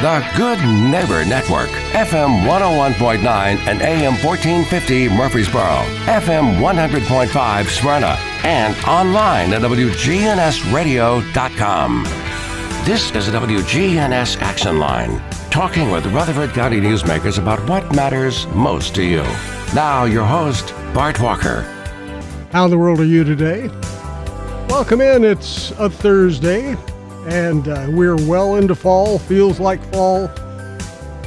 The Good Neighbor Network, FM 101.9 and AM 1450 Murfreesboro, FM 100.5 Smyrna, and online at WGNSradio.com. This is the WGNS Action Line, talking with Rutherford County newsmakers about what matters most to you. Now, your host, Bart Walker. How in the world are you today? Welcome in. It's a Thursday, and uh, we're well into fall. Feels like fall.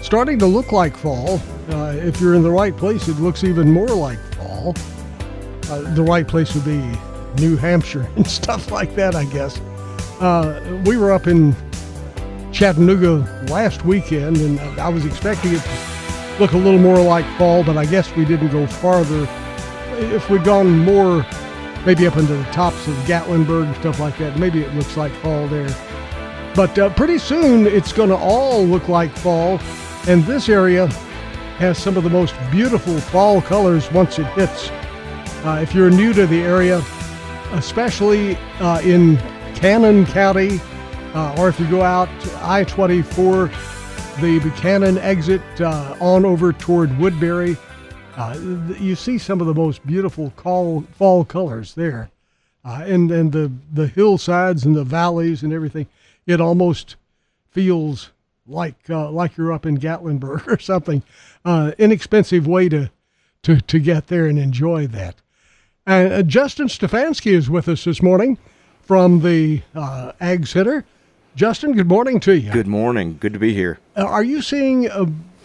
Starting to look like fall. Uh, if you're in the right place, it looks even more like fall. Uh, the right place would be New Hampshire and stuff like that, I guess. Uh, we were up in Chattanooga last weekend, and I was expecting it to look a little more like fall, but I guess we didn't go farther. If we'd gone more, maybe up into the tops of Gatlinburg and stuff like that, maybe it looks like fall there. But uh, pretty soon it's going to all look like fall, and this area has some of the most beautiful fall colors once it hits. Uh, if you're new to the area, especially uh, in Cannon County, uh, or if you go out I 24, the Buchanan exit uh, on over toward Woodbury, uh, you see some of the most beautiful call, fall colors there. Uh, and and the, the hillsides and the valleys and everything, it almost feels like uh, like you're up in Gatlinburg or something. Uh, inexpensive way to, to, to get there and enjoy that. Uh, Justin Stefanski is with us this morning from the uh, Ag Center. Justin, good morning to you. Good morning. Good to be here. Uh, are you seeing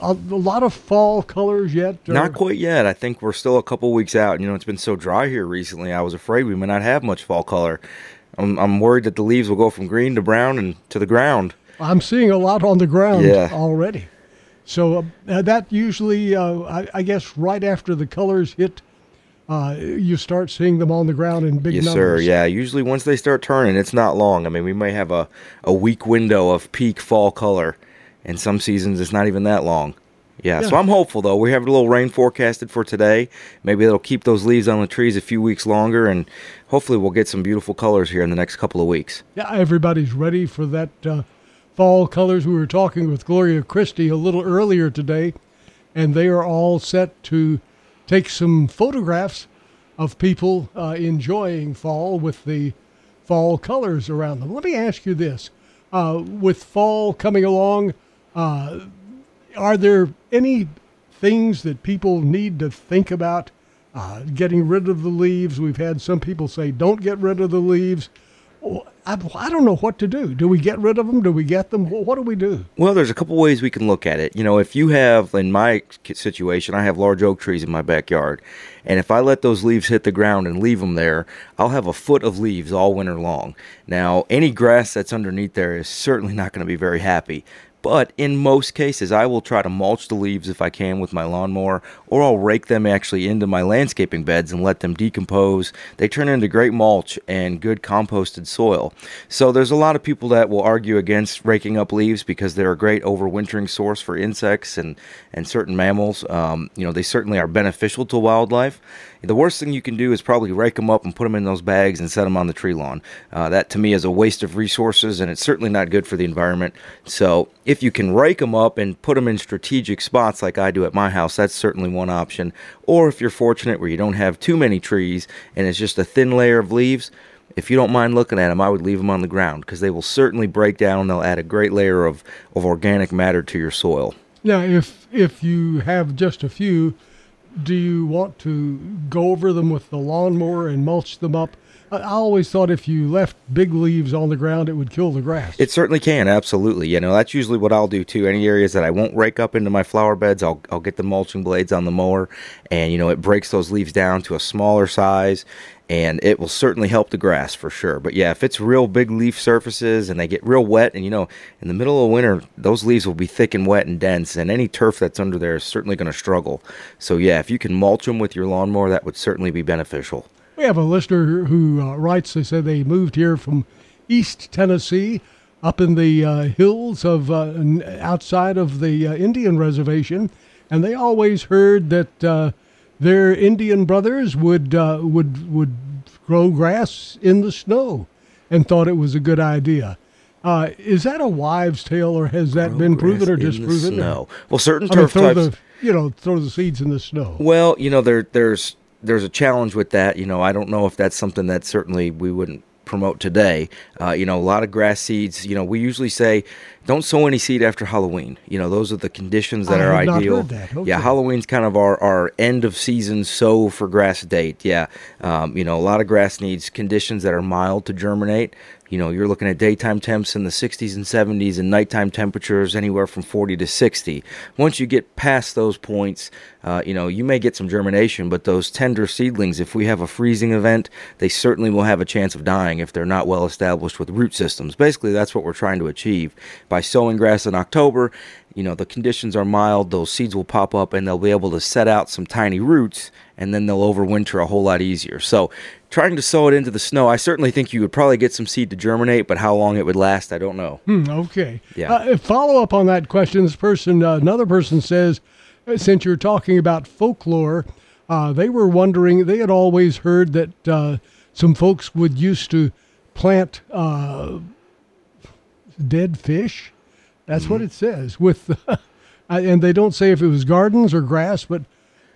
a, lot of fall colors yet? or- Not quite yet. I think we're still a couple weeks out. You know, it's been so dry here recently. I was afraid we might not have much fall color. I'm, I'm worried that the leaves will go from green to brown and to the ground. I'm seeing a lot on the ground Yeah. already. So uh, that usually, uh, I, I guess, right after the colors hit, uh, you start seeing them on the ground in big Yes, numbers. sir. Yeah. Usually, once they start turning, it's not long. I mean, we may have a, a week window of peak fall color, and some seasons it's not even that long. Yeah, so I'm hopeful though. We have a little rain forecasted for today. Maybe it'll keep those leaves on the trees a few weeks longer, and hopefully we'll get some beautiful colors here in the next couple of weeks. Yeah, everybody's ready for that uh, fall colors. We were talking with Gloria Christie a little earlier today, and they are all set to take some photographs of people uh, enjoying fall with the fall colors around them. Let me ask you this: uh, with fall coming along, uh, are there any things that people need to think about? Uh, getting rid of the leaves. We've had some people say, "Don't get rid of the leaves." I, I don't know what to do. Do we get rid of them? Do we get them? What do we do? Well, there's a couple ways we can look at it. You know, if you have, in my situation, I have large oak trees in my backyard, and if I let those leaves hit the ground and leave them there, I'll have a foot of leaves all winter long. Now, any grass that's underneath there is certainly not going to be very happy. But in most cases, I will try to mulch the leaves if I can with my lawnmower, or I'll rake them actually into my landscaping beds and let them decompose. They turn into great mulch and good composted soil. So there's a lot of people that will argue against raking up leaves because they're a great overwintering source for insects and, and certain mammals. Um, you know, they certainly are beneficial to wildlife. The worst thing you can do is probably rake them up and put them in those bags and set them on the tree lawn. Uh, that to me is a waste of resources and it's certainly not good for the environment. So if you can rake them up and put them in strategic spots like I do at my house, that's certainly one option. Or if you're fortunate where you don't have too many trees and it's just a thin layer of leaves, if you don't mind looking at them, I would leave them on the ground because they will certainly break down. And they'll add a great layer of, of organic matter to your soil. Now, if if you have just a few, do you want to go over them with the lawnmower and mulch them up? I, always thought if you left big leaves on the ground, it would kill the grass. It certainly can, absolutely. You know, that's usually what I'll do too. Any areas that I won't rake up into my flower beds, I'll, I'll get the mulching blades on the mower, and you know, it breaks those leaves down to a smaller size, and it will certainly help the grass for sure. But yeah, if it's real big leaf surfaces and they get real wet, and you know, in the middle of winter, those leaves will be thick and wet and dense, and any turf that's under there is certainly going to struggle. So yeah, if you can mulch them with your lawnmower, that would certainly be beneficial. We have a listener who uh, writes. They said they moved here from East Tennessee, up in the uh, hills of uh, outside of the uh, Indian reservation, and they always heard that uh, their Indian brothers would uh, would would grow grass in the snow, and thought it was a good idea. Uh, is that a wives' tale, or has that been proven or disproven? No. Well, certain I mean, turf throw types. the you know throw the seeds in the snow. Well, you know, there there's there's a challenge with that. You know, I don't know if that's something that certainly we wouldn't promote today. Uh, you know, a lot of grass seeds. You know, we usually say don't sow any seed after Halloween. You know, those are the conditions that I are ideal. that. Okay. Yeah, Halloween's kind of our, our end of season sow for grass date. Yeah, um, you know, a lot of grass needs conditions that are mild to germinate. You know, you're looking at daytime temps in the 60s and 70s and nighttime temperatures anywhere from 40 to 60. Once you get past those points, uh, you know, you may get some germination, but those tender seedlings, if we have a freezing event, they certainly will have a chance of dying if they're not well established with root systems. Basically, that's what we're trying to achieve. By sowing grass in October, you know, the conditions are mild, those seeds will pop up and they'll be able to set out some tiny roots and then they'll overwinter a whole lot easier. So, trying to sow it into the snow, I certainly think you would probably get some seed to germinate, but how long it would last, I don't know. Hmm, okay. Yeah. Uh, follow up on that question. This person, uh, another person says, uh, since you're talking about folklore, uh, they were wondering. They had always heard that uh, some folks would used to plant uh, dead fish. That's what Mm-hmm. it says. With, uh, and they don't say if it was gardens or grass, but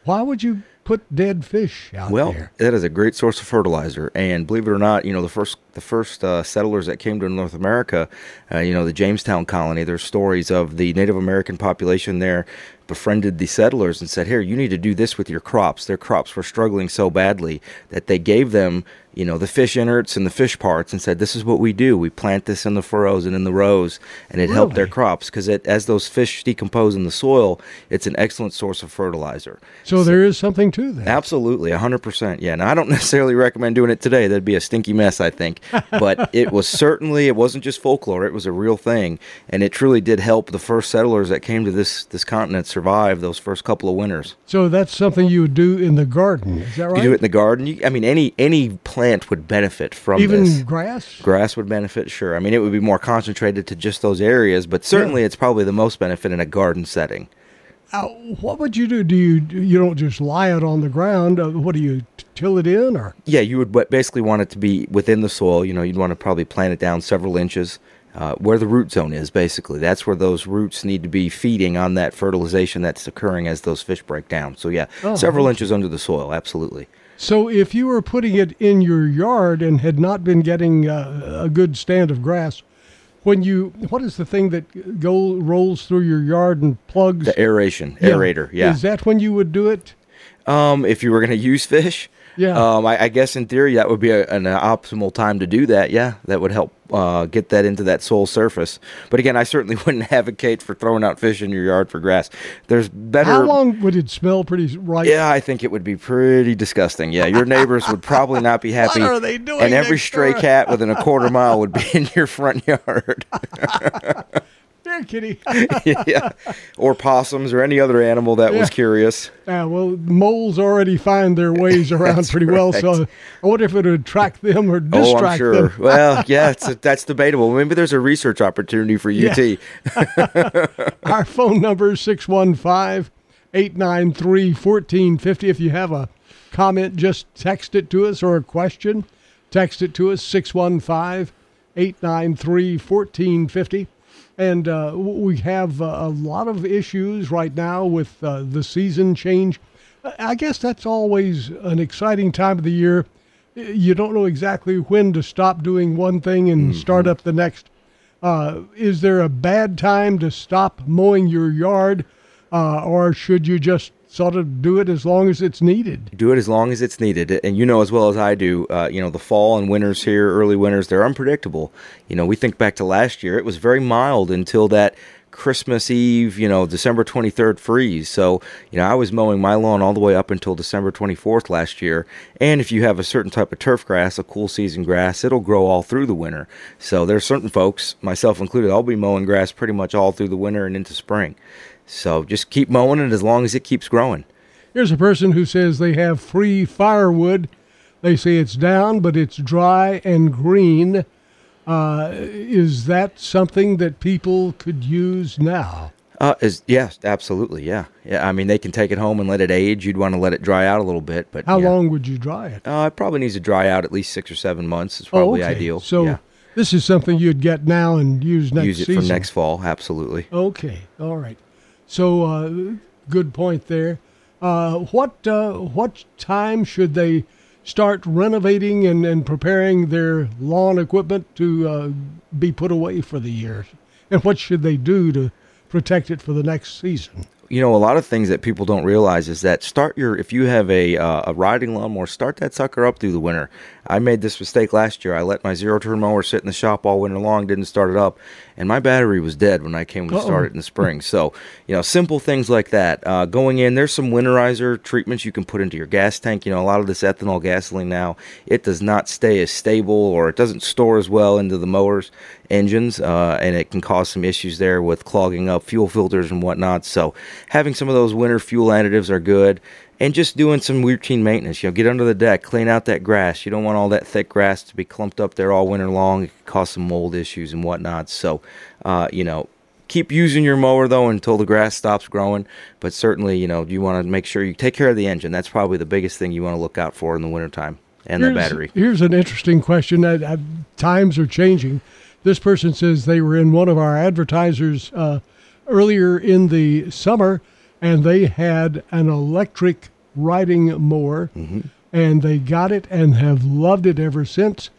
why would you put dead fish out Well, there? that is a great source of fertilizer, and believe it or not, you know the first the first uh, settlers that came to North America, uh, you know the Jamestown colony. There's stories of the Native American population there befriended the settlers and said, "Here, you need to do this with your crops." Their crops were struggling so badly that they gave them, you know, the fish innards and the fish parts, and said, "This is what we do. We plant this in the furrows and in the rows, and it helped their crops because as those fish decompose in the soil, it's an excellent source of fertilizer." So there is something to that. Absolutely, 100%. Yeah. Now, I don't necessarily recommend doing it today. That'd be a stinky mess, I think. But it was certainly, it wasn't just folklore, it was a real thing. And it truly did help the first settlers that came to this, this continent survive those first couple of winters. So that's something you would do in the garden. Is that right? You do it in the garden. You, I mean, any any plant would benefit from Even this. grass? Grass would benefit, sure. I mean, it would be more concentrated to just those areas, but certainly it's probably the most benefit in a garden setting. Uh, what would you do? Do you you don't just lie it on the ground? Uh, what do you till it in or? Yeah, you would basically want it to be within the soil. You know, you'd want to probably plant it down several inches uh, where the root zone is, basically. That's where those roots need to be feeding on that fertilization that's occurring as those fish break down. So, yeah, Oh, several inches under the soil, absolutely. So if you were putting it in your yard and had not been getting uh, a good stand of grass, when you what is the thing that go rolls through your yard and plugs? The aeration, Yeah. aerator, yeah. Is that when you would do it? Um, if you were going to use fish, Yeah. Um, I, I guess in theory that would be a, an optimal time to do that. Yeah, that would help uh, get that into that soil surface. But again, I certainly wouldn't advocate for throwing out fish in your yard for grass. There's better. How long would it smell pretty right? Yeah, I think it would be pretty disgusting. Yeah, your neighbors would probably not be happy. are they doing And every stray door? cat within a quarter mile would be in your front yard. Kitty. yeah, or possums or any other animal that was curious. Yeah, well, moles already find their ways around pretty well, so. I wonder if it would attract them or distract oh, I'm sure. them. well, yeah, it's that's debatable. Maybe there's a research opportunity for UT. Our phone number is 615 893 1450. If you have a comment, just text it to us or a question, text it to us 615 893 1450. And uh, we have uh, a lot of issues right now with uh, the season change. I- I guess that's always an exciting time of the year. You don't know exactly when to stop doing one thing and start up the next. Uh, is there a bad time to stop mowing your yard, uh, or should you just sort of do it as long as it's needed? do it as long as it's needed. And you know as well as I do, uh, you know, the fall and winters here, early winters, they're unpredictable. You know, we think back to last year, it was very mild until that Christmas Eve, you know, December 23rd freeze. So, you know, I was mowing my lawn all the way up until December 24th last year. And if you have a certain type of turf grass, a cool season grass, it'll grow all through the winter. So there's certain folks, myself included, I'll be mowing grass pretty much all through the winter and into spring. So just keep mowing it as long as it keeps growing. Here's a person who says they have free firewood. They say it's down, but it's dry and green. Uh, is that something that people could use now? Uh, is yes, absolutely, yeah, yeah. I mean, they can take it home and let it age. You'd want to let it dry out a little bit, but How yeah. long would you dry it? Uh, it probably needs to dry out at least six or seven months. It's probably ideal. So yeah. This is something you'd get now and use next Use it season. for next fall, absolutely. Okay, all right. So, uh, good point there. Uh, what uh, what time should they start renovating and, and preparing their lawn equipment to uh, be put away for the year? And what should they do to protect it for the next season? you know, a lot of things that people don't realize is that start your if you have a uh, a riding lawnmower, start that sucker up through the winter. I made this mistake last year. I let my zero turn mower sit in the shop all winter long, didn't start it up, and my battery was dead when I came to Uh-oh. start it in the spring. So, you know, simple things like that. Uh, going in, there's some winterizer treatments you can put into your gas tank. You know, a lot of this ethanol gasoline now, it does not stay as stable or it doesn't store as well into the mowers engines, uh, and it can cause some issues there with clogging up fuel filters and whatnot. So, having some of those winter fuel additives are good. And just doing some routine maintenance, you know, get under the deck, clean out that grass. You don't want all that thick grass to be clumped up there all winter long. It can cause some mold issues and whatnot. So, uh, you know, keep using your mower though until the grass stops growing. But certainly, you know, you want to make sure you take care of the engine. That's probably the biggest thing you want to look out for in the wintertime and the battery. Here's an interesting question. I, I, times are changing. This person says they were in one of our advertisers uh, earlier in the summer, and they had an electric riding mower, Mm-hmm. and they got it and have loved it ever since.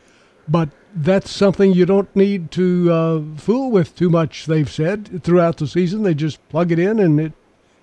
But that's something you don't need to uh, fool with too much. They've said throughout the season, they just plug it in and it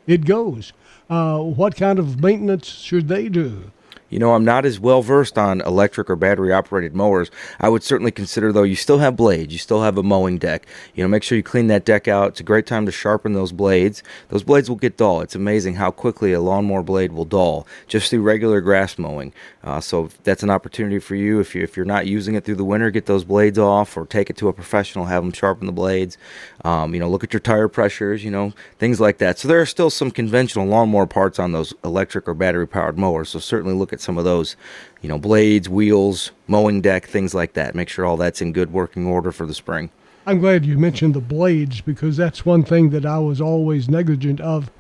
it goes. Uh, what kind of maintenance should they do? You know, I'm not as well versed on electric or battery operated mowers. I would certainly consider, though, you still have blades, you still have a mowing deck. You know, make sure you clean that deck out. It's a great time to sharpen those blades. Those blades will get dull. It's amazing how quickly a lawnmower blade will dull just through regular grass mowing. Uh, so that's an opportunity for you. If, you. if you're not using it through the winter, get those blades off or take it to a professional, have them sharpen the blades. Um, you know, look at your tire pressures, you know, things like that. So there are still some conventional lawnmower parts on those electric or battery powered mowers. So certainly look at some of those, you know, blades, wheels, mowing deck, things like that. Make sure all that's in good working order for the spring. I'm glad you mentioned the blades because that's one thing that I was always negligent of.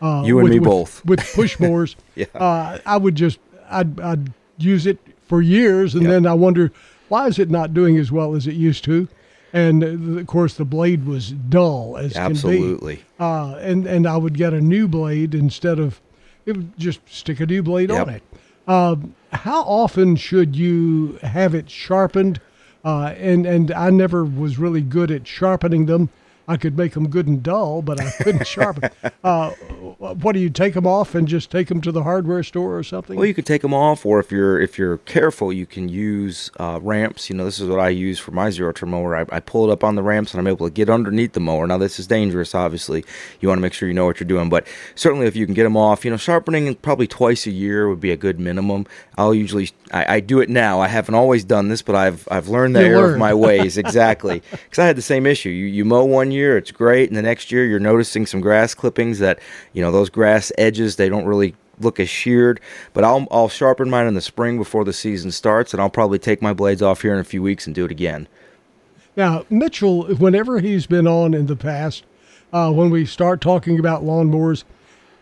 Uh, You and with- me with- both. With push mowers, Yeah. uh, I would just I'd, I'd use it for years, and Yep. then I wonder why is it not doing as well as it used to. And uh, of course, the blade was dull as can be. Absolutely. Uh, and and I would get a new blade instead of it would just stick a new blade Yep. on it. Um, how often should you have it sharpened? Uh, and and I never was really good at sharpening them. I could make them good and dull, but I couldn't sharpen. Uh, what do you take them off and just take them to the hardware store or something? Well, you could take them off, or if you're if you're careful, you can use uh, ramps. You know, this is what I use for my zero turn mower. I, I pull it up on the ramps, and I'm able to get underneath the mower. Now, this is dangerous. Obviously, you want to make sure you know what you're doing. But certainly, if you can get them off, you know, sharpening probably twice a year would be a good minimum. I'll usually I, I do it now. I haven't always done this, but I've I've learned the You error of my ways exactly. Because I had the same issue. You you mow one year, it's great, and the next year you're noticing some grass clippings that you know those grass edges they don't really look as sheared. But I'll I'll sharpen mine in the spring before the season starts, and I'll probably take my blades off here in a few weeks and do it again. Now, Mitchell, whenever he's been on in the past, uh, when we start talking about lawnmowers,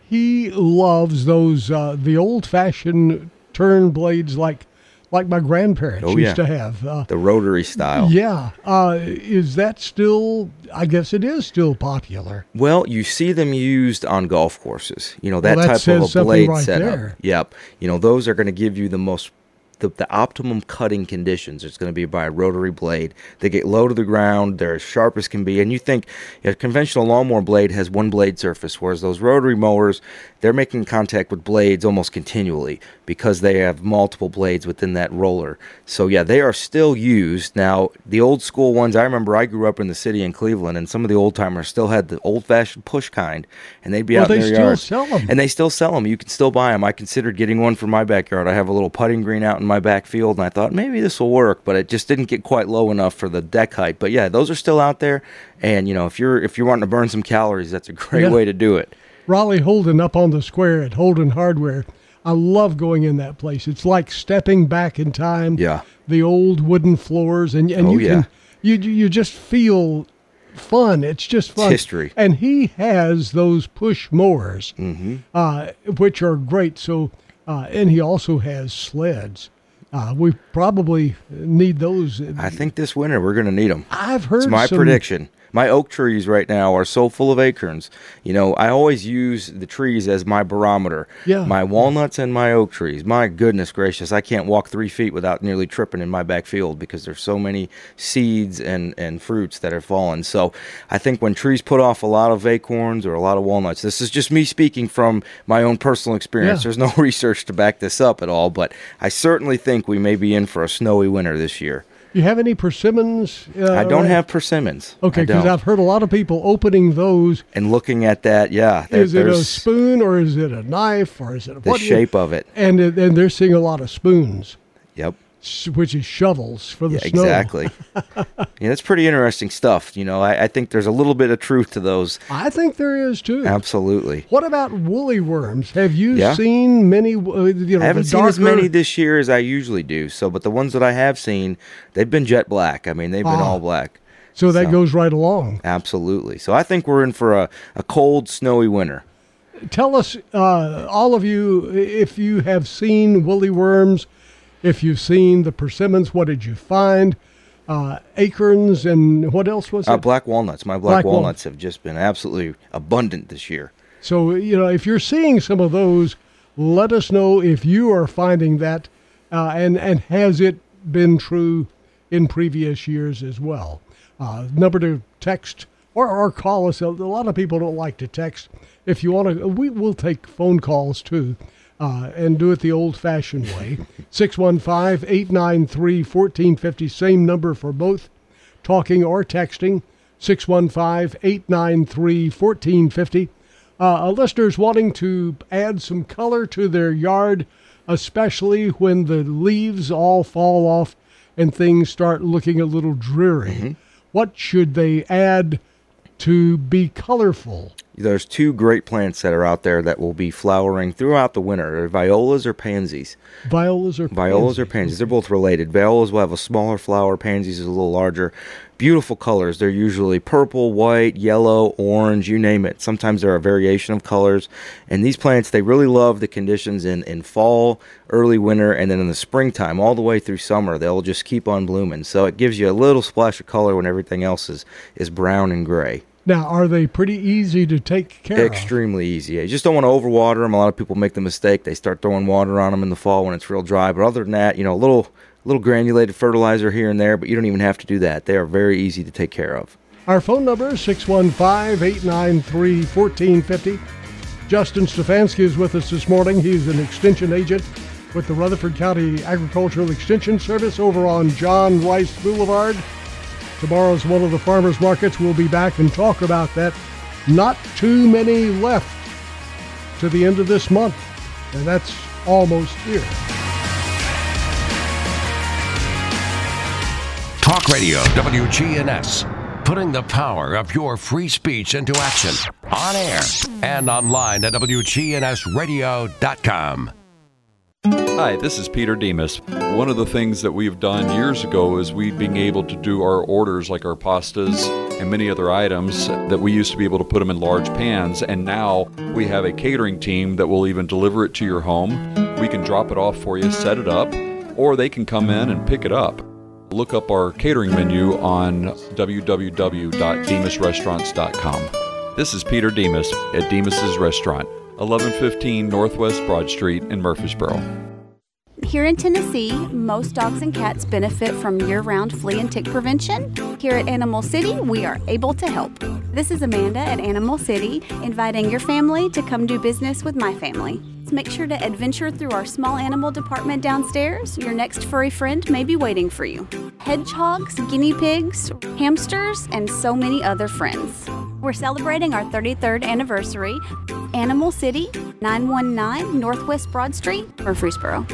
he loves those uh, the old-fashioned turn blades like like my grandparents Oh, used yeah. to have. Uh, The rotary style. yeah, uh, is that still? I guess it is still popular. Well, you see them used on golf courses. You know that, Well, that type of a blade right setup. there. Yep. You know those are going to give you the most the, the optimum cutting conditions. It's going to be by a rotary blade. They get low to the ground. They're as sharp as can be. And you think a conventional lawnmower blade has one blade surface, whereas those rotary mowers they're making contact with blades almost continually because they have multiple blades within that roller. So yeah, they are still used. Now, the old school ones, I remember I grew up in the city in Cleveland and some of the old timers still had the old fashioned push kind and they'd be Well, out in they their still yards. sell 'em. And they still sell them. You can still buy them. I considered getting one for my backyard. I have a little putting green out in my back field and I thought maybe this will work, but it just didn't get quite low enough for the deck height. But yeah, those are still out there and you know, if you're if you're wanting to burn some calories, that's a great Yeah. way to do it. Raleigh Holden up on the square at Holden Hardware. I love going in that place. It's like stepping back in time. Yeah. The old wooden floors and and Oh, you yeah. can you you just feel fun. It's just fun. history. And he has those push mowers, Mm-hmm. uh, which are great. So, uh, and he also has sleds. Uh, we probably need those. I think this winter we're going to need them. I've heard It's my some- prediction. My oak trees right now are so full of acorns. You know, I always use the trees as my barometer. Yeah. My walnuts and my oak trees. My goodness gracious, I can't walk three feet without nearly tripping in my back field because there's so many seeds and, and fruits that are fallen. So I think when trees put off a lot of acorns or a lot of walnuts, this is just me speaking from my own personal experience. Yeah. There's no research to back this up at all, but I certainly think we may be in for a snowy winter this year. You have any persimmons? Uh, I don't have persimmons. Okay, because. I've heard a lot of people opening those. and looking at that, yeah, there, Is it a spoon or is it a knife or is it a the what? shape of it. And and they're seeing a lot of spoons, Yep, which is shovels for the yeah, snow. exactly. yeah, that's pretty interesting stuff. You know, I, I think there's a little bit of truth to those. I think there is too. Absolutely. What about woolly worms? Have you Yeah. seen many? uh, You know, I haven't seen as many this year as I usually do. So, but the ones that I have seen, they've been jet black. I mean, they've been Ah. all black. So that so- goes right along. Absolutely. So I think we're in for a, a cold, snowy winter. Tell us, uh, all of you, if you have seen woolly worms, if you've seen the persimmons, what did you find? Uh, acorns and what else was it? Uh, black walnuts. My black, Black walnuts. walnuts have just been absolutely abundant this year. So, you know, if you're seeing some of those, let us know if you are finding that uh, and, and has it been true in previous years as well. Uh, number to text or, or call us. A lot of people don't like to text. If you want to, we will take phone calls too uh, and do it the old fashioned way. 615 893 1450, same number for both talking or texting 615 893 1450. Uh, listeners wanting to add some color to their yard, especially when the leaves all fall off and things start looking a little dreary. What should they add to be colorful? There's two great plants that are out there that will be flowering throughout the winter. They're violas or pansies. Violas or Violas or pansies. They're both related. Violas will have a smaller flower, pansies is a little larger. Beautiful colors. They're usually purple, white, yellow, orange, you name it. Sometimes they're a variation of colors. And these plants, they really love the conditions in, in fall, early winter, and then in the springtime, all the way through summer. They'll just keep on blooming. So it gives you a little splash of color when everything else is, is brown and gray. Now, are they pretty easy to take care of? Extremely easy. You just don't want to overwater them. A lot of people make the mistake. They start throwing water on them in the fall when it's real dry. But other than that, you know, a little little granulated fertilizer here and there, but you don't even have to do that. They are very easy to take care of. Our phone number is 615 893 1450. Justin Stefanski is with us this morning. He's an extension agent with the Rutherford County Agricultural Extension Service over on John Rice Boulevard. Tomorrow's one of the farmers markets. We'll be back and talk about that. Not too many left to the end of this month, and that's almost here. Talk Radio WGNS, putting the power of your free speech into action on air and online at WGNSradio.com. Hi, this is Peter Demos. One of the things that we've done years ago is we being able to do our orders like our pastas and many other items that we used to be able to put them in large pans and now we have a catering team that will even deliver it to your home. We can drop it off for you, set it up, or they can come in and pick it up. Look up our catering menu on www.demosrestaurants.com. This is Peter Demos at Demos's Restaurant, 1115 Northwest Broad Street in Murfreesboro. Here in Tennessee, most dogs and cats benefit from year round flea and tick prevention. Here at Animal City, we are able to help. This is Amanda at Animal City, inviting your family to come do business with my family. So make sure to adventure through our small animal department downstairs. Your next furry friend may be waiting for you. Hedgehogs, guinea pigs, hamsters, and so many other friends. We're celebrating our 33rd anniversary. Animal City, 919 Northwest Broad Street, Murfreesboro.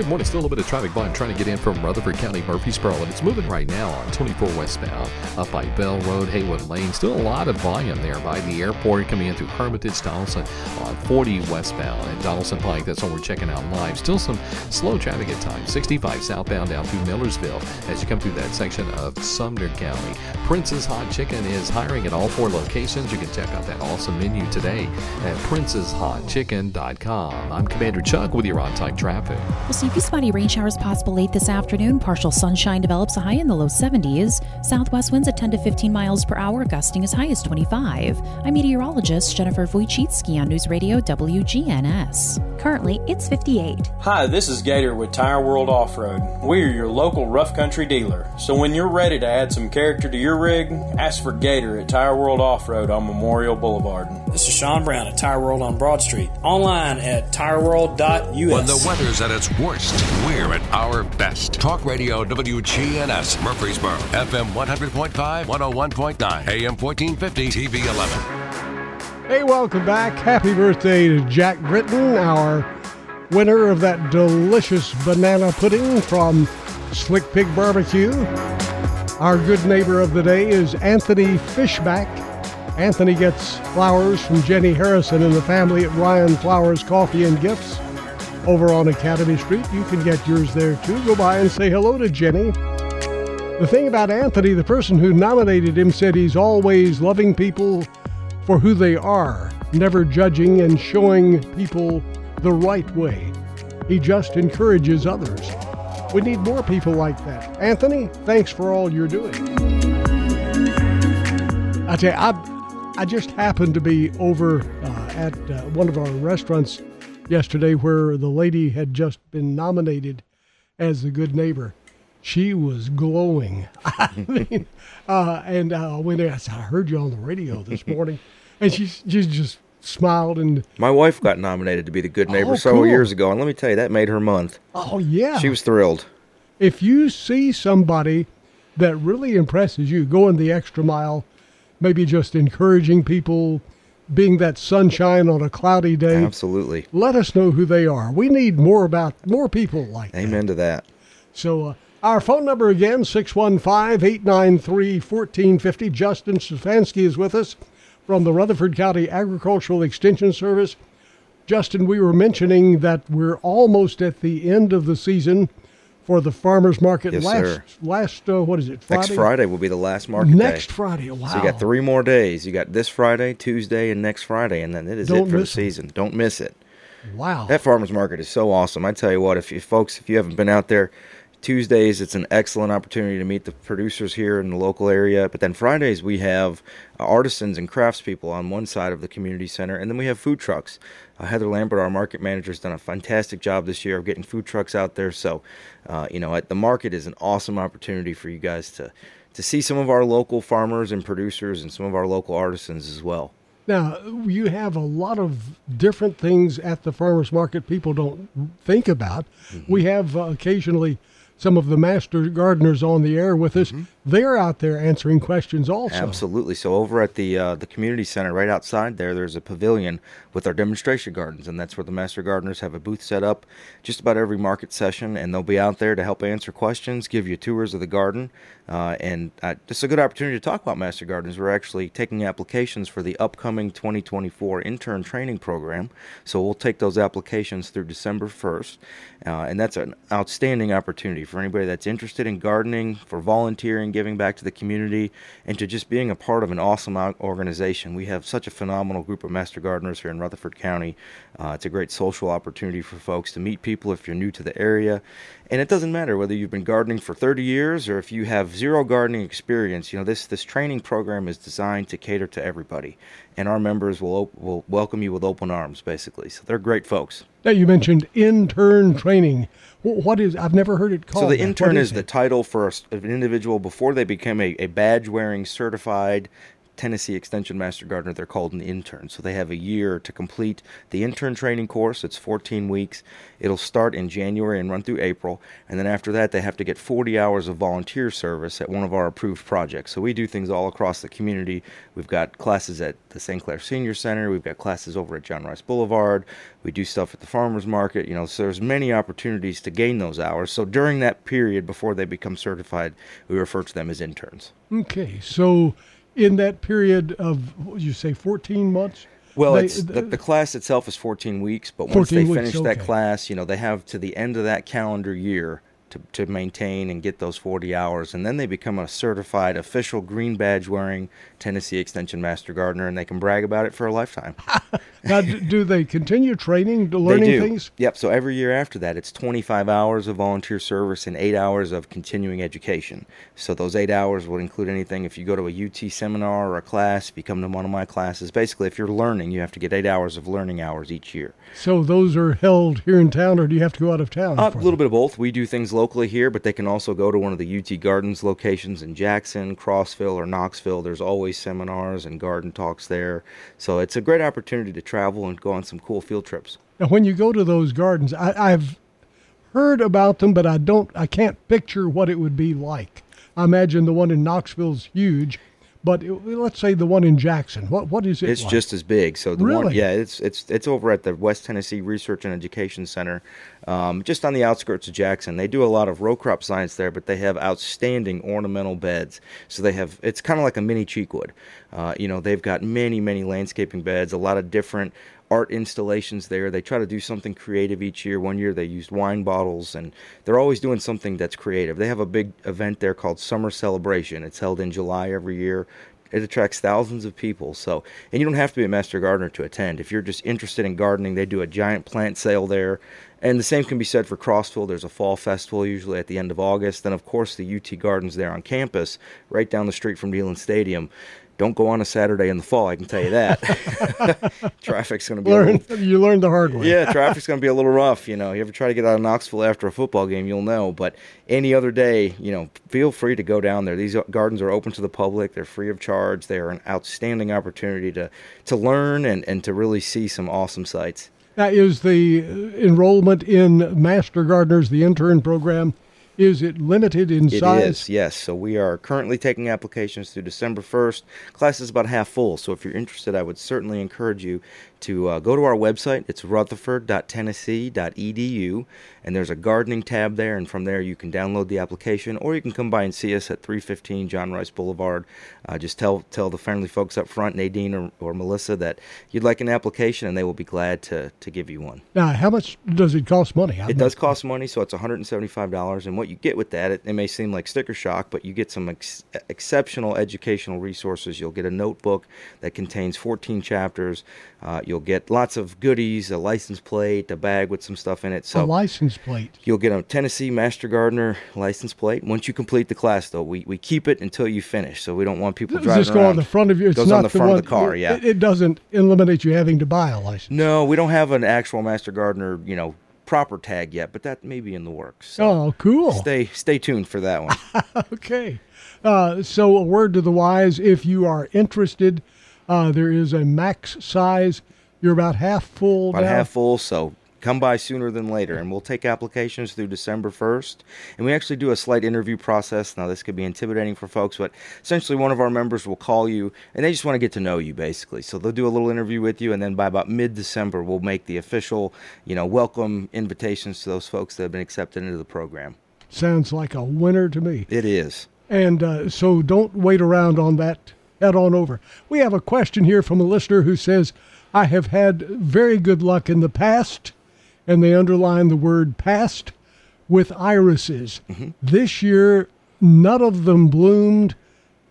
Good morning. Still a little bit of traffic volume trying to get in from Rutherford County, Murfreesboro, and it's moving right now on 24 westbound up by Bell Road, Haywood Lane. Still a lot of volume there by the airport coming in through Hermitage, Donaldson on 40 westbound and Donaldson Pike. That's what we're checking out live. Still some slow traffic at times. 65 southbound down through Millersville as you come through that section of Sumner County. Prince's Hot Chicken is hiring at all four locations. You can check out that awesome menu today at princeshotchicken.com. I'm Commander Chuck with your on-time traffic. We'll few spotty rain showers possible late this afternoon. Partial sunshine develops a high in the low 70s. Southwest winds at 10 to 15 miles per hour, gusting as high as 25. I'm meteorologist Jennifer Wojcicki on News Radio WGNS. Currently, it's 58. Hi, this is Gator with Tire World Off Road. We are your local rough country dealer. So when you're ready to add some character to your rig, ask for Gator at Tire World Off Road on Memorial Boulevard. This is Sean Brown at Tire World on Broad Street. Online at tireworld.us. When the weather's at its worst, we're at our best. Talk Radio WGNS Murfreesboro, FM 100.5, 101.9, AM 1450, TV 11. Hey, welcome back. Happy birthday to Jack Britton, our winner of that delicious banana pudding from Slick Pig Barbecue. Our good neighbor of the day is Anthony Fishback. Anthony gets flowers from Jenny Harrison and the family at Ryan Flowers Coffee and Gifts over on Academy Street. You can get yours there too. Go by and say hello to Jenny. The thing about Anthony, the person who nominated him said he's always loving people for who they are, never judging and showing people the right way. He just encourages others. We need more people like that. Anthony, thanks for all you're doing. I tell you, I, I just happened to be over uh, at uh, one of our restaurants yesterday where the lady had just been nominated as the good neighbor. She was glowing. I mean, uh, and uh, when I said, I heard you on the radio this morning, and she, she just smiled and My wife got nominated to be the good neighbor Oh, several cool. years ago, and let me tell you, that made her month. oh yeah, She was thrilled. if you see somebody that really impresses you, going the extra mile, maybe just encouraging people, being that sunshine on a cloudy day, Absolutely. let us know who they are. We need more about more people like that. Amen to that. So uh, our phone number again, 615-893-1450. Justin Stefanski is with us from the Rutherford County Agricultural Extension Service. Justin, we were mentioning that we're almost at the end of the season for the farmers market. Yes, last sir. last uh, what is it? Friday? Next Friday will be the last market Next day. Friday. Wow. So you got three more days. You got this Friday, Tuesday, and next Friday, and then it is Don't it for the season. Don't miss it. Wow. That farmers market is so awesome. I tell you what, if you folks, if you haven't been out there, Tuesdays it's an excellent opportunity to meet the producers here in the local area. But then Fridays we have artisans and craftspeople on one side of the community center, and then we have food trucks. Uh, Heather Lambert, our market manager, has done a fantastic job this year of getting food trucks out there. So, uh, you know, at the market is an awesome opportunity for you guys to to see some of our local farmers and producers and some of our local artisans as well. Now, you have a lot of different things at the farmers market people don't think about. Mm-hmm. We have uh, occasionally some of the master gardeners on the air with us. They're out there answering questions also. Absolutely. So over at the uh, the community center, right outside there, there's a pavilion with our demonstration gardens, and that's where the master gardeners have a booth set up just about every market session, and they'll be out there to help answer questions, give you tours of the garden, uh, and uh, just a good opportunity to talk about master gardens. We're actually taking applications for the upcoming 2024 intern training program, so we'll take those applications through December 1st, uh, and that's an outstanding opportunity for anybody that's interested in gardening, for volunteering, giving back to the community, and to just being a part of an awesome organization. We have such a phenomenal group of master gardeners here in Rutherford County. Uh, it's a great social opportunity for folks to meet people if you're new to the area. And it doesn't matter whether you've been gardening for 30 years or if you have zero gardening experience. You know, this, this training program is designed to cater to everybody. And our members will, op- will welcome you with open arms, basically. So they're great folks. Now, you mentioned intern training. What is? I've never heard it called. So the intern is, it? the title for of an individual before they become a, a badge wearing certified Tennessee Extension Master Gardener, they're called an intern. So they have a year to complete the intern training course. It's 14 weeks. It'll start in January and run through April. And then after that, they have to get 40 hours of volunteer service at one of our approved projects. So we do things all across the community. We've got classes at the St. Clair Senior Center. We've got classes over at John Rice Boulevard. We do stuff at the farmers market. You know, so there's many opportunities to gain those hours. So during that period before they become certified, we refer to them as interns. Okay, so in that period of you say 14 months? Well, They- it's, the, the class itself is 14 weeks, but once 14 they weeks, finish that okay. class, you know, they have to the end of that calendar year to, to maintain and get those 40 hours, and then they become a certified official green badge wearing Tennessee Extension Master Gardener, and they can brag about it for a lifetime. Now, do they continue training, learning things? Yep. So every year after that, it's 25 hours of volunteer service and eight hours of continuing education. So those eight hours would include anything if you go to a UT seminar or a class, if you come to one of my classes. Basically, if you're learning, you have to get eight hours of learning hours each year. So those are held here in town, or do you have to go out of town? Uh, a little bit of both. We do things locally here, but they can also go to one of the UT Gardens locations in Jackson, Crossville, or Knoxville. There's always seminars and garden talks there. So it's a great opportunity to travel and go on some cool field trips. Now, when you go to those gardens, I, I've heard about them, but I don't, I can't picture what it would be like. I imagine the one in Knoxville's huge, but let's say the one in Jackson. What what is it? It's like? just as big. So the one, Really? yeah, it's it's it's over at the West Tennessee Research and Education Center, um, just on the outskirts of Jackson. They do a lot of row crop science there, but they have outstanding ornamental beds. So they have it's kind of like a mini cheekwood. Uh, you know, they've got many many landscaping beds, a lot of different art installations there. They try to do something creative each year. One year they used wine bottles, and they're always doing something that's creative. They have a big event there called Summer Celebration. It's held in July every year. It attracts thousands of people. So, and you don't have to be a master gardener to attend. If you're just interested in gardening, they do a giant plant sale there. And the same can be said for Crossville. There's a fall festival usually at the end of August. Then, of course, the UT Gardens there on campus, right down the street from Neyland Stadium. Don't go on a Saturday in the fall, I can tell you that. Traffic's going to be Learn, little, you learned the hard way. yeah, traffic's going to be a little rough. You know, you ever try to get out of Knoxville after a football game, you'll know. But any other day, you know, feel free to go down there. These gardens are open to the public. They're free of charge. They are an outstanding opportunity to to learn and and to really see some awesome sights. Now, is the uh, enrollment in Master Gardeners, the intern program, is it limited in It size? is, yes. So we are currently taking applications through December 1st. Class is about half full, so if you're interested, I would certainly encourage you to uh, go to our website. It's rutherford.tennessee.edu, and there's a gardening tab there, and from there you can download the application, or you can come by and see us at 315 John Rice Boulevard. Uh, just tell tell the friendly folks up front, Nadine or, or Melissa, that you'd like an application, and they will be glad to, to give you one. Now, how much does it cost money? It does cost money, so it's $175. And what you get with that, it, it may seem like sticker shock, but you get some ex- exceptional educational resources. You'll get a notebook that contains 14 chapters. Uh, you'll get lots of goodies, a license plate, a bag with some stuff in it. So a license plate. you'll get a Tennessee Master Gardener license plate. Once you complete the class, though, we, we keep it until you finish. So we don't want people Does driving this go around. on the front of you? It's goes not on the front one, of the car, yeah. It, it doesn't eliminate you having to buy a license. no, we don't have an actual Master Gardener, you know, proper tag yet, but that may be in the works. So Oh, cool. Stay stay tuned for that one. Okay. Uh, so, a word to the wise if you are interested, uh, there is a max size. You're about half full About now. half full, so come by sooner than later, and we'll take applications through December 1st. And we actually do a slight interview process. Now, this could be intimidating for folks, but essentially, one of our members will call you, and they just want to get to know you, basically. So they'll do a little interview with you, and then by about mid-December, we'll make the official, you know, welcome invitations to those folks that have been accepted into the program. Sounds like a winner to me. It is. And uh, so don't wait around on that. Head on over. We have a question here from a listener who says, I have had very good luck in the past, and they underline the word past, with irises. Mm-hmm. This year, none of them bloomed.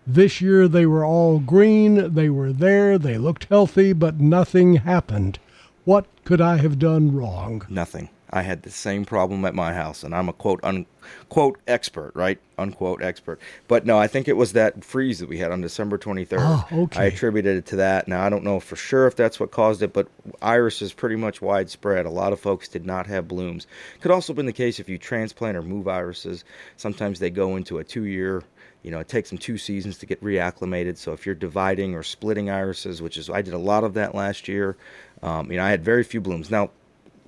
This year, they were all green. They were there. They looked healthy, but nothing happened. What could I have done wrong? Nothing. I had the same problem at my house, and I'm a quote unquote expert, right? Unquote expert. But no, I think it was that freeze that we had on December 23rd. Ah, okay. I attributed it to that. Now I don't know for sure if that's what caused it, but iris is pretty much widespread. A lot of folks did not have blooms. Could also have been the case if you transplant or move irises. Sometimes they go into a two-year You know, it takes them two seasons to get reacclimated. So if you're dividing or splitting irises, which is I did a lot of that last year, um, you know, I had very few blooms. Now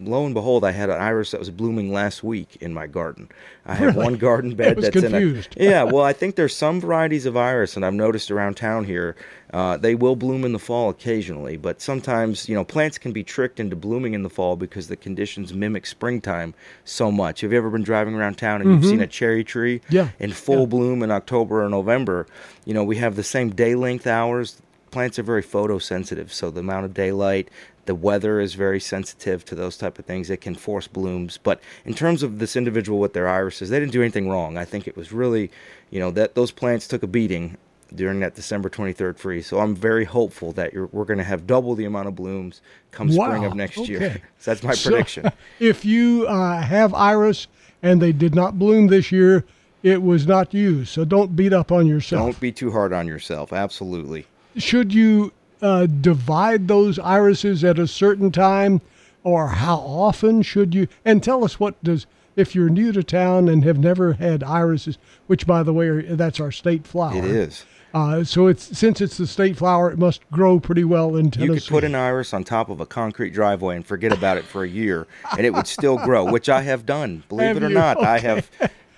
lo and behold, I had an iris that was blooming last week in my garden. I have Really? one garden bed that's confused. in a yeah. Well, I think there's some varieties of iris, and I've noticed around town here, uh, they will bloom in the fall occasionally. But sometimes, you know, plants can be tricked into blooming in the fall because the conditions mimic springtime so much. Have you ever been driving around town and you've seen a cherry tree Mm-hmm. Yeah, in full bloom in October or November? You know, we have the same day length hours plants are very photosensitive so the amount of daylight the weather is very sensitive to those type of things. It can force blooms. But in terms of this individual with their irises they didn't do anything wrong. I think it was really you know that those plants took a beating during that december 23rd freeze. So i'm very hopeful that you're, we're going to have double the amount of blooms come spring of next year. Okay. so that's my So, prediction. if you uh, have iris and they did not bloom this year, it was not you. So don't beat up on yourself. don't be too hard on yourself. Absolutely. Should you uh, divide those irises at a certain time, or how often should you? And tell us what does if you're new to town and have never had irises, which by the way, are, that's our state flower. it is Uh, so it's since it's the state flower, it must grow pretty well in Tennessee. You could put an iris on top of a concrete driveway and forget about it for a year, and it would still grow, which I have done. Believe Have it or you? not, I have.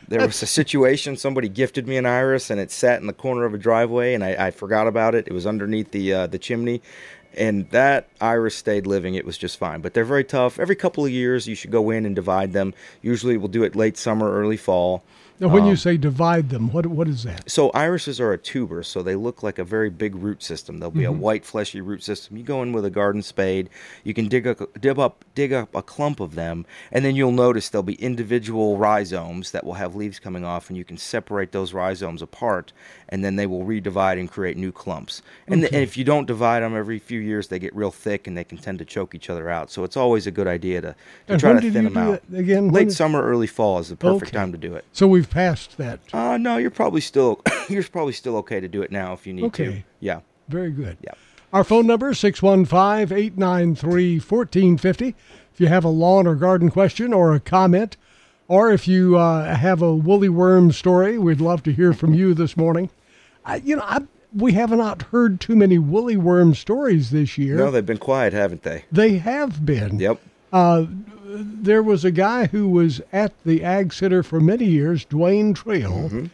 There was a situation. Somebody gifted me an iris, and it sat in the corner of a driveway, and I, I forgot about it. It was underneath the uh, the chimney, and that iris stayed living. It was just fine. But they're very tough. Every couple of years, you should go in and divide them. Usually, we'll do it late summer, early fall. Now, when Um, you say divide them, what what is that? So irises are a tuber, so they look like a very big root system. There'll be Mm-hmm. a white fleshy root system. You go in with a garden spade, you can dig, a, dig up dig up a clump of them, and then you'll notice there'll be individual rhizomes that will have leaves coming off, and you can separate those rhizomes apart, and then they will redivide and create new clumps. And, and if you don't divide them every few years, they get real thick and they can tend to choke each other out. So it's always a good idea to, to try to thin them out. again? Late summer, early fall is the perfect Okay. time to do it. So we've passed that. Uh, no, you're probably still you're probably still okay to do it now if you need to. Okay. Yeah. Very good. Yeah. Our phone number is 615-893-1450. If you have a lawn or garden question or a comment, or if you uh, have a woolly worm story, we'd love to hear from you this morning. I, you know, I, we have not heard too many woolly worm stories this year. No, they've been quiet, haven't they? they have been. Yep. There was a guy who was at the Ag Center for many years, Dwayne Trail, Mm-hmm.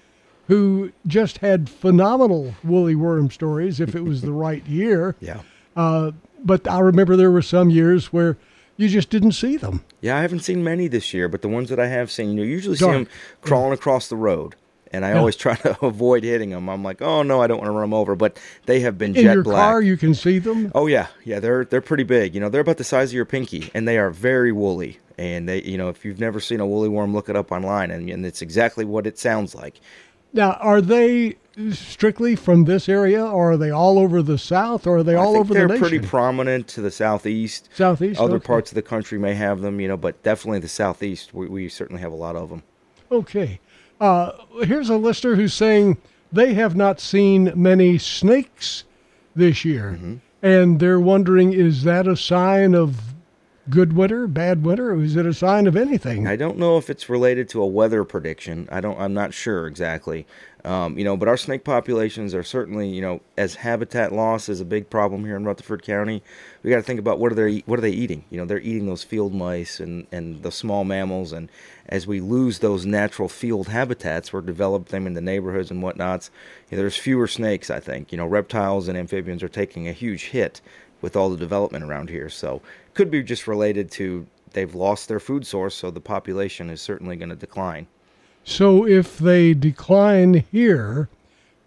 who just had phenomenal woolly worm stories if it was the right year. Yeah. Uh, but I remember there were some years where you just didn't see them. Yeah, I haven't seen many this year, but the ones that I have seen, you know, usually see them crawling across the road. And I Yeah. always try to avoid hitting them. I'm like, oh no, I don't want to run them over. But they have been In jet your black. car, you can see them. Oh yeah, yeah, they're they're pretty big. You know, they're about the size of your pinky, and they are very woolly. And they, you know, if you've never seen a woolly worm, look it up online, and, and it's exactly what it sounds like. Now, are they strictly from this area, or are they all over the South, or are they all over they're the nation? pretty prominent to the southeast. Southeast, Other okay. parts of the country may have them, you know, but definitely the southeast. We, we certainly have a lot of them. Okay. Uh, here's a listener who's saying they have not seen many snakes this year. Mm-hmm. And they're wondering is that a sign of good winter, bad winter, or is it a sign of anything? I don't know if it's related to a weather prediction. I don't. I'm not sure exactly. Um, you know, but our snake populations are certainly, you know, as habitat loss is a big problem here in Rutherford County. We got to think about what are they what are they eating? You know, they're eating those field mice and and the small mammals, and as we lose those natural field habitats, we're developing them in the neighborhoods and whatnots. You know, there's fewer snakes. I think. You know, reptiles and amphibians are taking a huge hit with all the development around here. So could be just related to they've lost their food source, so the population is certainly going to decline. So if they decline here,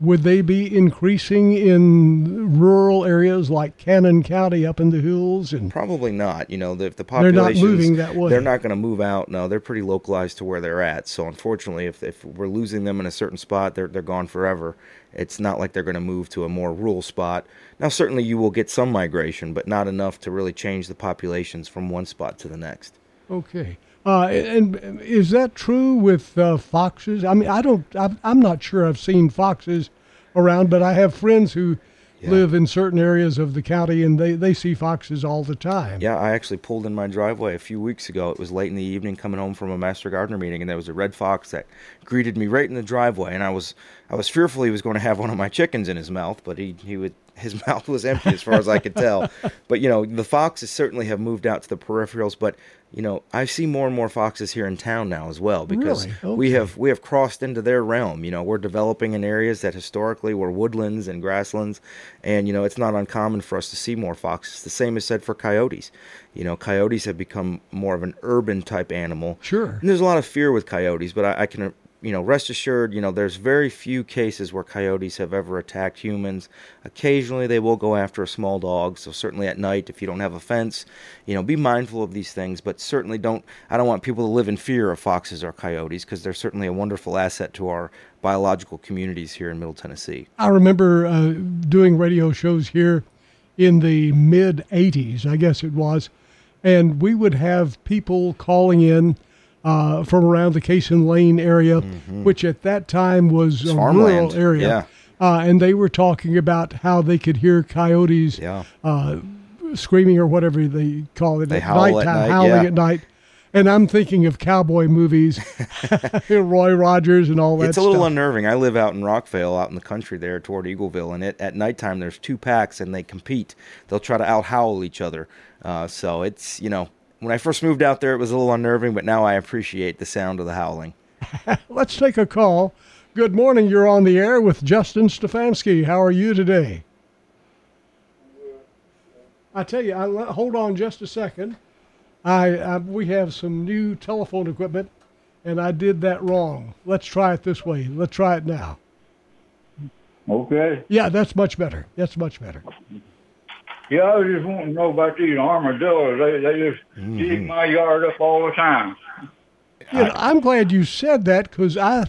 would they be increasing in rural areas like Cannon County up in the hills and Probably not. You know, if the They're not moving that way. They're not going to move out. No, they're pretty localized to where they're at. So unfortunately, if if we're losing them in a certain spot, they're they're gone forever. It's not like they're going to move to a more rural spot. Now, certainly you will get some migration, but not enough to really change the populations from one spot to the next. Okay. Uh, and is that true with uh, foxes? I mean, I don't. I'm, I'm not sure I've seen foxes around, but I have friends who Yeah. live in certain areas of the county, and they, they see foxes all the time. Yeah, I actually pulled in my driveway a few weeks ago. It was late in the evening, coming home from a master gardener meeting, and there was a red fox that greeted me right in the driveway. And I was, I was fearful he was going to have one of my chickens in his mouth, but he, he would, his mouth was empty as far as I could tell. But you know, the foxes certainly have moved out to the peripherals. But you know, I see more and more foxes here in town now as well because Really? we have we have crossed into their realm. You know, we're developing in areas that historically were woodlands and grasslands, and you know, it's not uncommon for us to see more foxes. The same is said for coyotes. You know, coyotes have become more of an urban type animal. Sure. And there's a lot of fear with coyotes, but I, I can, you know, rest assured, you know, there's very few cases where coyotes have ever attacked humans. Occasionally, they will go after a small dog. So certainly at night, if you don't have a fence, you know, be mindful of these things. But certainly don't. I don't want people to live in fear of foxes or coyotes because they're certainly a wonderful asset to our biological communities here in Middle Tennessee. I remember uh, doing radio shows here in the mid 80s, I guess it was, and we would have people calling in uh, from around the Cason Lane area, which at that time was Mm-hmm. It's a farmland, rural area. yeah. Uh, and they were talking about how they could hear coyotes Yeah. uh, screaming or whatever they call it They at howl at nighttime, night, howling yeah. at night. And I'm thinking of cowboy movies, Roy Rogers and all that it's a little stuff. unnerving. I live out in Rockvale, out in the country there toward Eagleville, and it, at nighttime there's two packs and they compete. They'll try to out howl each other. Uh, so it's you know when I first moved out there it was a little unnerving, but now I appreciate the sound of the howling. Let's take a call. Good morning. You're on the air with Justin Stefanski. How are you today? I tell you, I, hold on just a second. I, I we have some new telephone equipment, and I did that wrong. Let's try it this way. Let's try it now. Okay. Yeah, that's much better. That's much better. Yeah, I was just wanting to know about these armadillos. They they just dig my yard up all the time. You know, I'm glad you said that because I,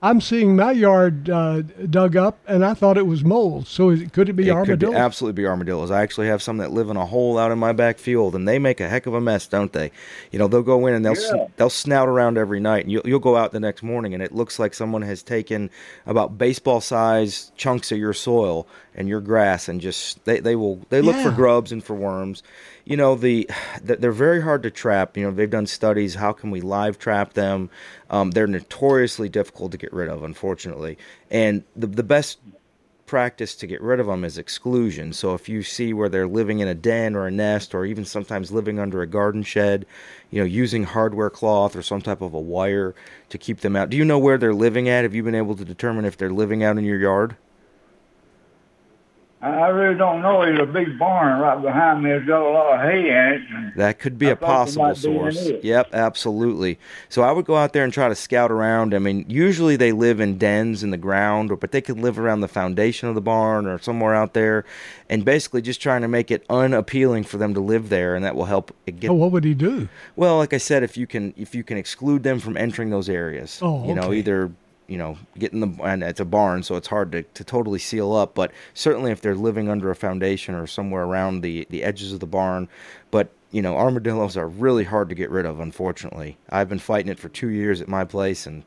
I'm seeing my yard uh, dug up, and I thought it was moles. So is, could it be it could armadillos? be, absolutely be armadillos. I actually have some that live in a hole out in my back field, and they make a heck of a mess, don't they? You know, they'll go in and they'll Yeah. sn- they'll snout around every night, and you'll you'll go out the next morning, and it looks like someone has taken about baseball size chunks of your soil and your grass, and just they, they will they look for grubs and for worms. You know, the th- they're very hard to trap. You know, they've done studies. How can we live trap them? Um, they're notoriously difficult to get rid of, unfortunately. And the the best practice to get rid of them is exclusion. So if you see where they're living in a den or a nest or even sometimes living under a garden shed, you know, using hardware cloth or some type of a wire to keep them out. Do you know where they're living at? Have you been able to determine if they're living out in your yard? I, I really don't know. There's a big barn right behind me. It's got a lot of hay in it. That could be I a possible might be in source. Yep, absolutely. So I would go out there and try to scout around. I mean, usually they live in dens in the ground, or but they could live around the foundation of the barn or somewhere out there, and basically just trying to make it unappealing for them to live there, and that will help it get Oh, what would he do? Well, like I said, if you can if you can exclude them from entering those areas, Oh, you know, okay. either you know, get in the and it's a barn, so it's hard to, to totally seal up. But certainly, if they're living under a foundation or somewhere around the the edges of the barn, but you know, armadillos are really hard to get rid of. Unfortunately, I've been fighting it for two years at my place and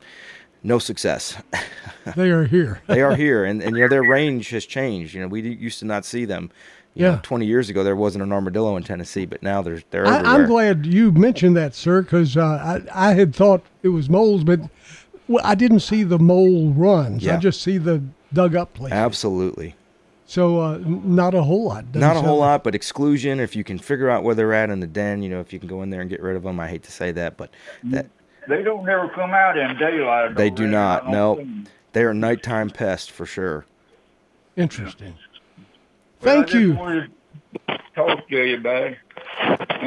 no success. They are here. they are here, and and you know their range has changed. You know, we used to not see them. You Yeah. know, 20 years ago there wasn't an armadillo in Tennessee, but now there's everywhere. I'm glad you mentioned that, sir, because uh, I, I had thought it was moles, but well, I didn't see the mole runs. I just see the dug up place. Absolutely. So uh, not a whole lot. doesn't a whole like- lot, but exclusion. If you can figure out where they're at in the den, you know, if you can go in there and get rid of them. I hate to say that, but that They don't ever come out in daylight. they do really. not. No, think. they are nighttime pests for sure. Interesting. Well, Thank you. wanted to talk to you about it.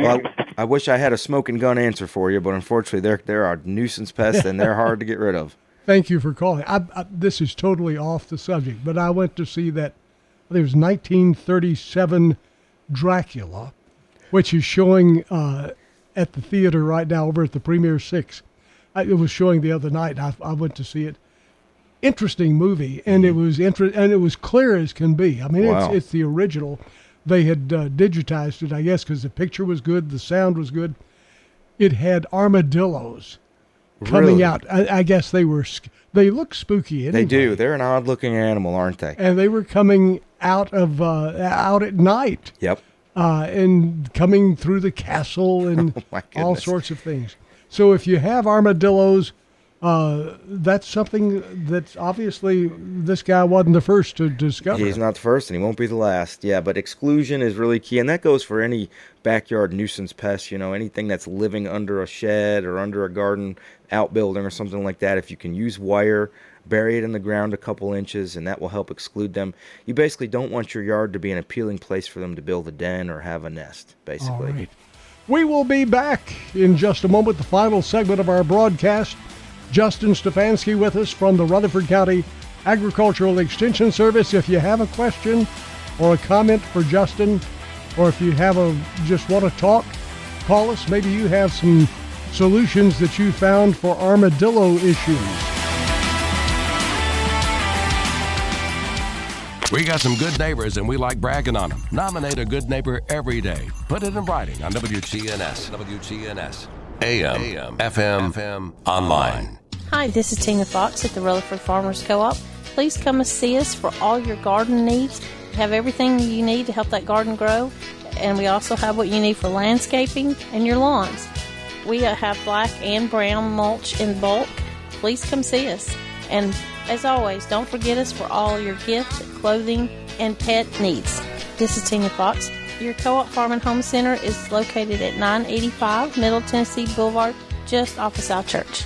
Well, I, I wish I had a smoking gun answer for you, but unfortunately, they're they're a nuisance pest and they're hard to get rid of. Thank you for calling. I, I, this is totally off the subject, but I went to see that. There was 1937 Dracula, which is showing uh, at the theater right now over at the Premiere Six. I, it was showing the other night. I, I went to see it. Interesting movie, and it was inter- and it was clear as can be. I mean, Mm-hmm. Wow. it's it's the original. They had uh, digitized it, I guess, because the picture was good, the sound was good. It had armadillos coming Really? out. I, I guess they were they look spooky. Anyway. They do. They're an odd-looking animal, aren't they? And they were coming out of uh, out at night. Yep. Uh, and coming through the castle and Oh, all sorts of things. So if you have armadillos, uh, that's something that's obviously this guy wasn't the first to discover. He's not the first, and he won't be the last. Yeah, but exclusion is really key, and that goes for any backyard nuisance pest. You know, anything that's living under a shed or under a garden outbuilding or something like that. If you can use wire, bury it in the ground a couple inches, and that will help exclude them. You basically don't want your yard to be an appealing place for them to build a den or have a nest. Basically. All right. We will be back in just a moment, the final segment of our broadcast. Justin Stefanski with us from the Rutherford County Agricultural Extension Service. If you have a question or a comment for Justin, or if you have a just want to talk, call us. Maybe you have some solutions that you found for armadillo issues. We got some good neighbors and we like bragging on them. Nominate a good neighbor every day. Put it in writing on WGNS. WGNS. AM, AM, FM, FM, online. Hi, this is Tina Fox at the Rutherford Farmers Co-op. Please come and see us for all your garden needs. We have everything you need to help that garden grow, and we also have what you need for landscaping and your lawns. We uh, have black and brown mulch in bulk. Please come see us. And as always, don't forget us for all your gift, clothing, and pet needs. This is Tina Fox. Your Co-op Farm and Home Center is located at 985 Middle Tennessee Boulevard, just off of South Church.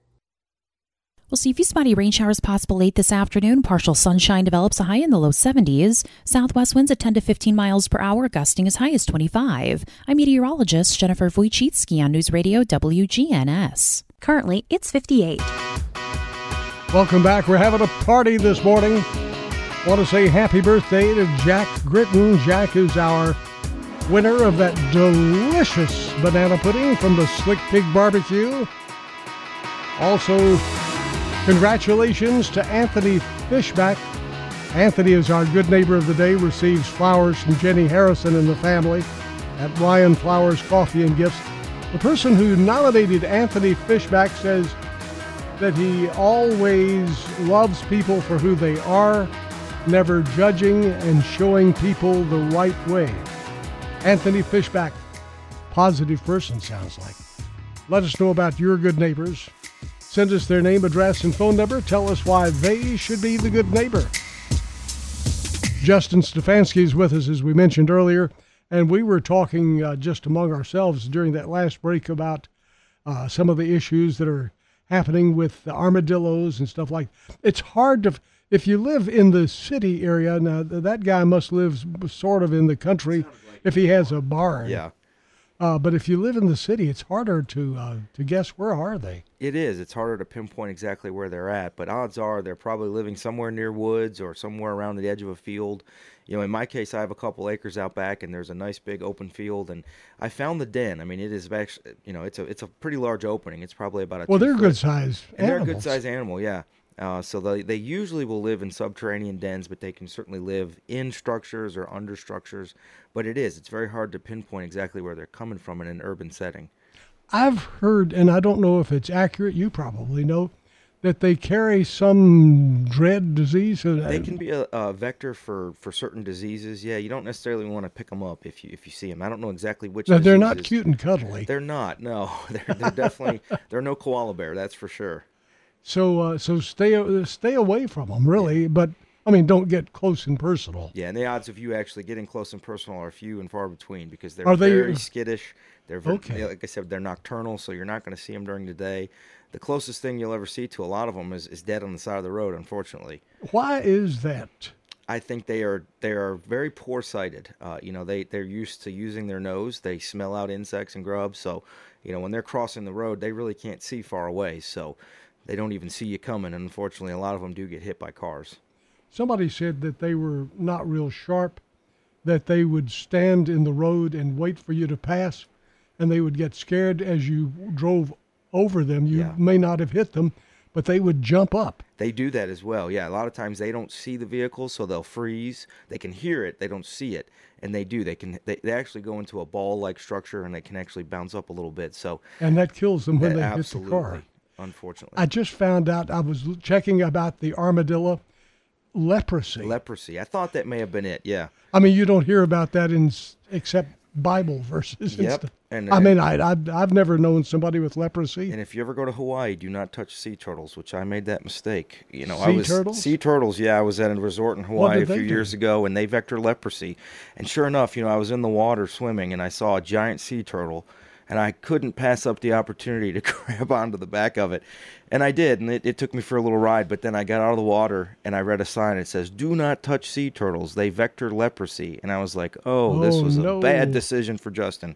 We'll see a few spotty rain showers possible late this afternoon. Partial sunshine develops a high in the low 70s. Southwest winds at 10 to 15 miles per hour, gusting as high as 25. I'm meteorologist Jennifer Wojcicki on News Radio WGNS. Currently, it's 58. Welcome back. We're having a party this morning. Want to say happy birthday to Jack Gritton. Jack is our winner of that delicious banana pudding from the Slick Pig Barbecue. Also, congratulations to Anthony Fishback. Anthony is our good neighbor of the day, receives flowers from Jenny Harrison and the family at Ryan Flowers Coffee and Gifts. The person who nominated Anthony Fishback says that he always loves people for who they are, never judging and showing people the right way. Anthony Fishback, positive person sounds like. Let us know about your good neighbors. Send us their name, address, and phone number. Tell us why they should be the good neighbor. Justin Stefanski is with us, as we mentioned earlier, and we were talking uh, just among ourselves during that last break about uh, some of the issues that are happening with the armadillos and stuff like. It's hard to if you live in the city area. Now that guy must live sort of in the country if he has a barn. Yeah. Uh, but if you live in the city, it's harder to uh, to guess where are they. It is. It's harder to pinpoint exactly where they're at, but odds are they're probably living somewhere near woods or somewhere around the edge of a field. You know, in my case, I have a couple acres out back, and there's a nice big open field, and I found the den. I mean, it is actually, you know, it's a it's a pretty large opening. It's probably about a Well, they're foot- good size and they're a good size animal, yeah. Uh, so they they usually will live in subterranean dens, but they can certainly live in structures or under structures. But it is it's very hard to pinpoint exactly where they're coming from in an urban setting. I've heard, and I don't know if it's accurate. You probably know that they carry some dread disease. uh, They can be a, a vector for, for certain diseases. Yeah, you don't necessarily want to pick them up if you if you see them. I don't know exactly which. No, they're not cute and cuddly. They're not. No, they're, they're definitely they're no koala bear. That's for sure. So uh, so stay uh, stay away from them, really. But I mean, don't get close and personal. Yeah, and the odds of you actually getting close and personal are few and far between because they're Are they- very skittish. They're very, Okay. like I said, they're nocturnal, so you're not going to see them during the day. The closest thing you'll ever see to a lot of them is, is dead on the side of the road, unfortunately. Why is that? I think they are they are very poor sighted. Uh, you know, they they're used to using their nose. They smell out insects and grubs. So, you know, when they're crossing the road, they really can't see far away. So, they don't even see you coming. And unfortunately, a lot of them do get hit by cars. Somebody said that they were not real sharp, that they would stand in the road and wait for you to pass, and they would get scared as you drove over them. You Yeah. may not have hit them, but they would jump up. They do that as well. Yeah, a lot of times they don't see the vehicle, so they'll freeze. They can hear it, they don't see it, and they do. They can. They, they actually go into a ball-like structure, and they can actually bounce up a little bit. So And that kills them when that- they hit the car. Unfortunately, I just found out, I was checking about the armadillo leprosy. leprosy. I thought that may have been it. Yeah. I mean, you don't hear about that in except Bible verses. And Yep, stuff. and- I mean, I, I've, I've never known somebody with leprosy. And if you ever go to Hawaii, do not touch sea turtles, which I made that mistake. You know, I Sea was turtles? sea turtles. Yeah, I was at a resort in Hawaii a few years ago, and they vector leprosy. And sure enough, you know, I was in the water swimming, and I saw a giant sea turtle, and I couldn't pass up the opportunity to grab onto the back of it, and I did, and it, it took me for a little ride. But then I got out of the water, and I read a sign. It says, "Do not touch sea turtles; they vector leprosy." And I was like, "Oh, this Oh, was a bad decision for Justin."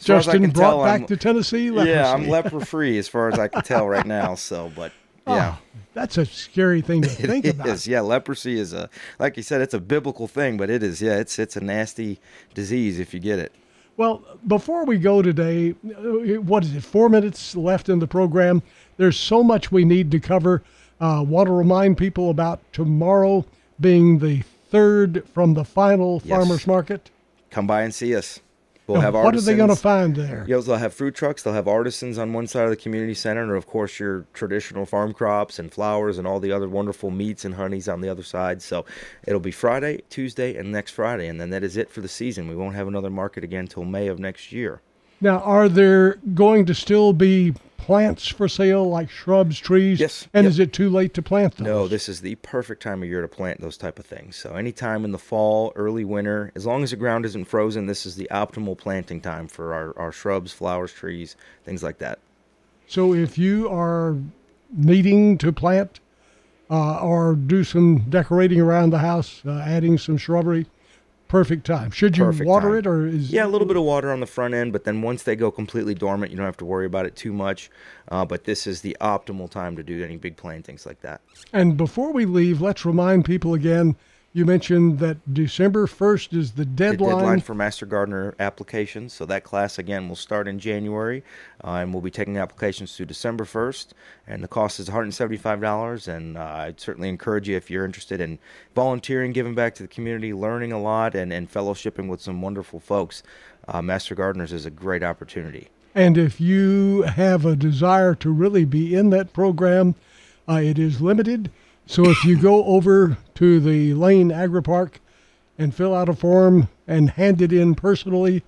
As far as I Justin brought tell, back I'm- to Tennessee leprosy. yeah, I'm leper free as far as I can tell right now. So, but ah, yeah. Oh, that's a scary thing to think It about. is, yeah. Leprosy is a, like you said, it's a biblical thing, but it is, yeah, it's it's a nasty disease if you get it. Well, before we go today, uh, what is it? Four minutes left in the program. There's so much we need to cover. Uh, want to remind people about tomorrow being the third from the final Yes. farmers market. Come by and see us. We'll Now, have what are they going to find there? Yeah, they'll have food trucks. They'll have artisans on one side of the community center, and of course your traditional farm crops and flowers and all the other wonderful meats and honeys on the other side. So it'll be Friday, Tuesday, and next Friday, and then that is it for the season. We won't have another market again until May of next year. Now, are there going to still be plants for sale, like shrubs, trees? Yes. And Yep. is it too late to plant them? No, this is the perfect time of year to plant those type of things. So anytime in the fall, early winter, as long as the ground isn't frozen, this is the optimal planting time for our, our shrubs, flowers, trees, things like that. So if you are needing to plant uh, or do some decorating around the house, uh, adding some shrubbery, perfect time. Should you Perfect water time. it or is Yeah, a little bit of water on the front end, but then once they go completely dormant, you don't have to worry about it too much. Uh, but this is the optimal time to do any big plantings like that. And before we leave, let's remind people again. You mentioned that December first is the deadline. The deadline. deadline for Master Gardener applications. So that class again will start in January, uh, and we'll be taking applications through December 1st. And the cost is $175. And uh, I'd certainly encourage you if you're interested in volunteering, giving back to the community, learning a lot, and, and fellowshipping with some wonderful folks. Uh, Master Gardeners is a great opportunity. And if you have a desire to really be in that program, uh, it is limited. So if you go over to the Lane Agri Park and fill out a form and hand it in personally,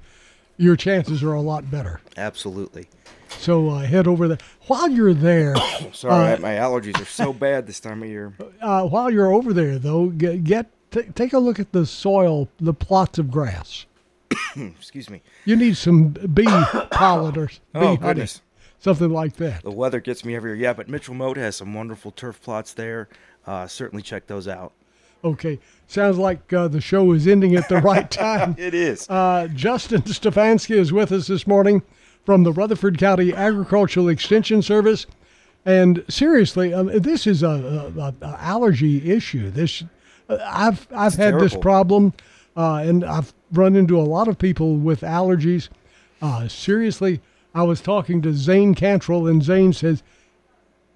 your chances are a lot better. Absolutely. So uh, head over there. While you're there, Sorry, uh, my allergies are so bad this time of year. uh, while you're over there though, get, get t- take a look at the soil, the plots of grass. Excuse me. You need some bee pollen or bee Oh, honey, goodness. something like that. The weather gets me every year. Yeah, but Mitchell Moat has some wonderful turf plots there. Uh, certainly check those out. Okay, sounds like uh, the show is ending at the right time. It is. Uh, Justin Stefanski is with us this morning from the Rutherford County Agricultural Extension Service. And seriously, um, this is a, a, a- allergy issue. This uh, I've I've had this problem, uh, and I've run into a lot of people with allergies. Uh, seriously, I was talking to Zane Cantrell, and Zane says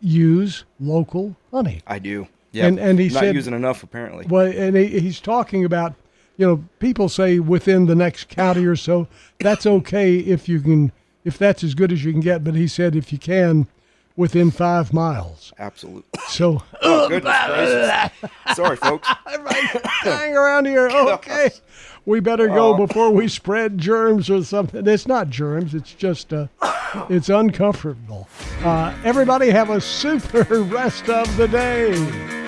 use local honey. I do. Yeah. And- and he not said- using enough apparently. Well, and he, he's talking about, you know, people say within the next county or so. That's okay if you can, if that's as good as you can get. But he said if you can, within five miles. Absolutely. So Oh, goodness gracious. Sorry, folks. hang around here. Okay, we better go before we spread germs or something. It's not germs. It's just uh, it's uncomfortable. Uh, everybody have a super rest of the day.